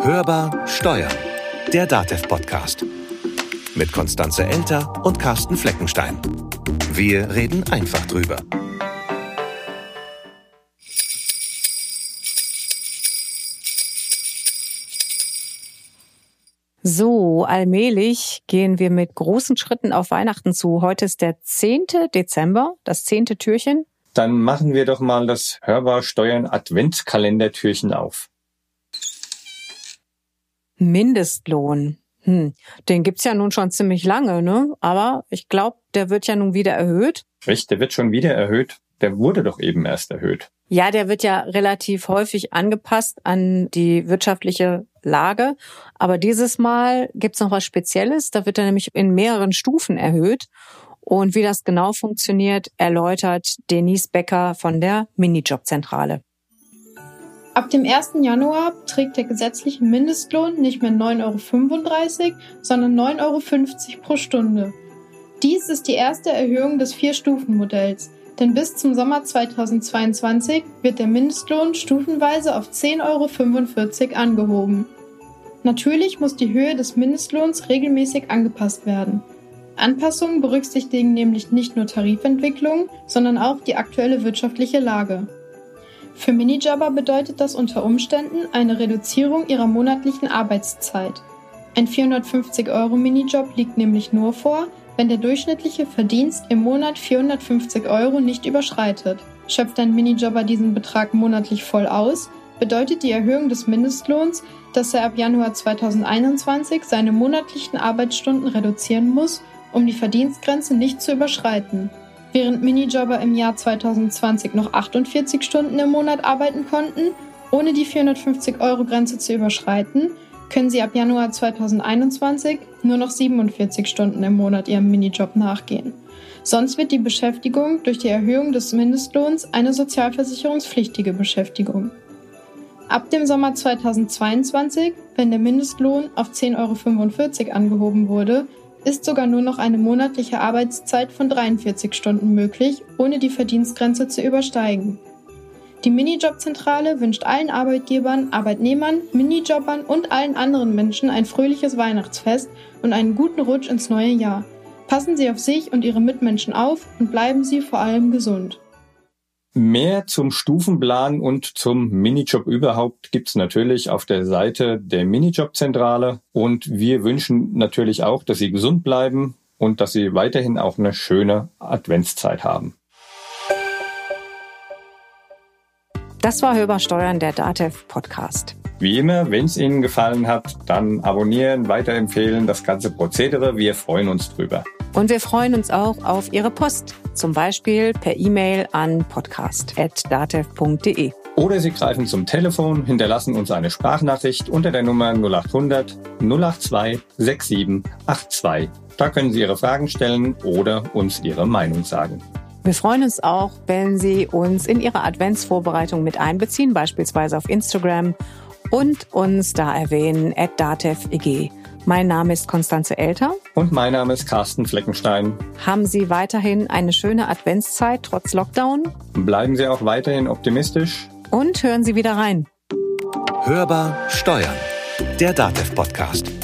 Hörbar Steuern, der DATEV-Podcast. Mit Konstanze Elter und Carsten Fleckenstein. Wir reden einfach drüber. So, allmählich gehen wir mit großen Schritten auf Weihnachten zu. Heute ist der 10. Dezember, das zehnte Türchen. Dann machen wir doch mal das Hörbar Steuern Adventskalendertürchen auf. Mindestlohn. Hm, den gibt's ja nun schon ziemlich lange, ne? Aber ich glaube, der wird ja nun wieder erhöht. Richtig, der wird schon wieder erhöht. Der wurde doch eben erst erhöht. Ja, der wird ja relativ häufig angepasst an die wirtschaftliche Lage. Aber dieses Mal gibt's noch was Spezielles. Da wird er nämlich in mehreren Stufen erhöht. Und wie das genau funktioniert, erläutert Denise Becker von der Minijobzentrale. Ab dem 1. Januar trägt der gesetzliche Mindestlohn nicht mehr 9,35 Euro, sondern 9,50 Euro pro Stunde. Dies ist die erste Erhöhung des Vier-Stufen-Modells, denn bis zum Sommer 2022 wird der Mindestlohn stufenweise auf 10,45 Euro angehoben. Natürlich muss die Höhe des Mindestlohns regelmäßig angepasst werden. Anpassungen berücksichtigen nämlich nicht nur Tarifentwicklungen, sondern auch die aktuelle wirtschaftliche Lage. Für Minijobber bedeutet das unter Umständen eine Reduzierung ihrer monatlichen Arbeitszeit. Ein 450-Euro-Minijob liegt nämlich nur vor, wenn der durchschnittliche Verdienst im Monat 450 Euro nicht überschreitet. Schöpft ein Minijobber diesen Betrag monatlich voll aus, bedeutet die Erhöhung des Mindestlohns, dass er ab Januar 2021 seine monatlichen Arbeitsstunden reduzieren muss um die Verdienstgrenze nicht zu überschreiten. Während Minijobber im Jahr 2020 noch 48 Stunden im Monat arbeiten konnten, ohne die 450-Euro-Grenze zu überschreiten, können sie ab Januar 2021 nur noch 47 Stunden im Monat ihrem Minijob nachgehen. Sonst wird die Beschäftigung durch die Erhöhung des Mindestlohns eine sozialversicherungspflichtige Beschäftigung. Ab dem Sommer 2022, wenn der Mindestlohn auf 10,45 Euro angehoben wurde, ist sogar nur noch eine monatliche Arbeitszeit von 43 Stunden möglich, ohne die Verdienstgrenze zu übersteigen. Die Minijobzentrale wünscht allen Arbeitgebern, Arbeitnehmern, Minijobbern und allen anderen Menschen ein fröhliches Weihnachtsfest und einen guten Rutsch ins neue Jahr. Passen Sie auf sich und Ihre Mitmenschen auf und bleiben Sie vor allem gesund. Mehr zum Stufenplan und zum Minijob überhaupt gibt's natürlich auf der Seite der Minijobzentrale. Und wir wünschen natürlich auch, dass Sie gesund bleiben und dass Sie weiterhin auch eine schöne Adventszeit haben. Das war Hörbar Steuern, der DATEV Podcast. Wie immer, wenn es Ihnen gefallen hat, dann abonnieren, weiterempfehlen das ganze Prozedere. Wir freuen uns drüber. Und wir freuen uns auch auf Ihre Post, zum Beispiel per E-Mail an podcast.datev.de. Oder Sie greifen zum Telefon, hinterlassen uns eine Sprachnachricht unter der Nummer 0800 082 67 82. Da können Sie Ihre Fragen stellen oder uns Ihre Meinung sagen. Wir freuen uns auch, wenn Sie uns in Ihre Adventsvorbereitung mit einbeziehen, beispielsweise auf Instagram und uns da erwähnen at dateveg. Mein Name ist Konstanze Elter. Und mein Name ist Carsten Fleckenstein. Haben Sie weiterhin eine schöne Adventszeit trotz Lockdown? Bleiben Sie auch weiterhin optimistisch. Und hören Sie wieder rein. Hörbar Steuern. Der Datev Podcast.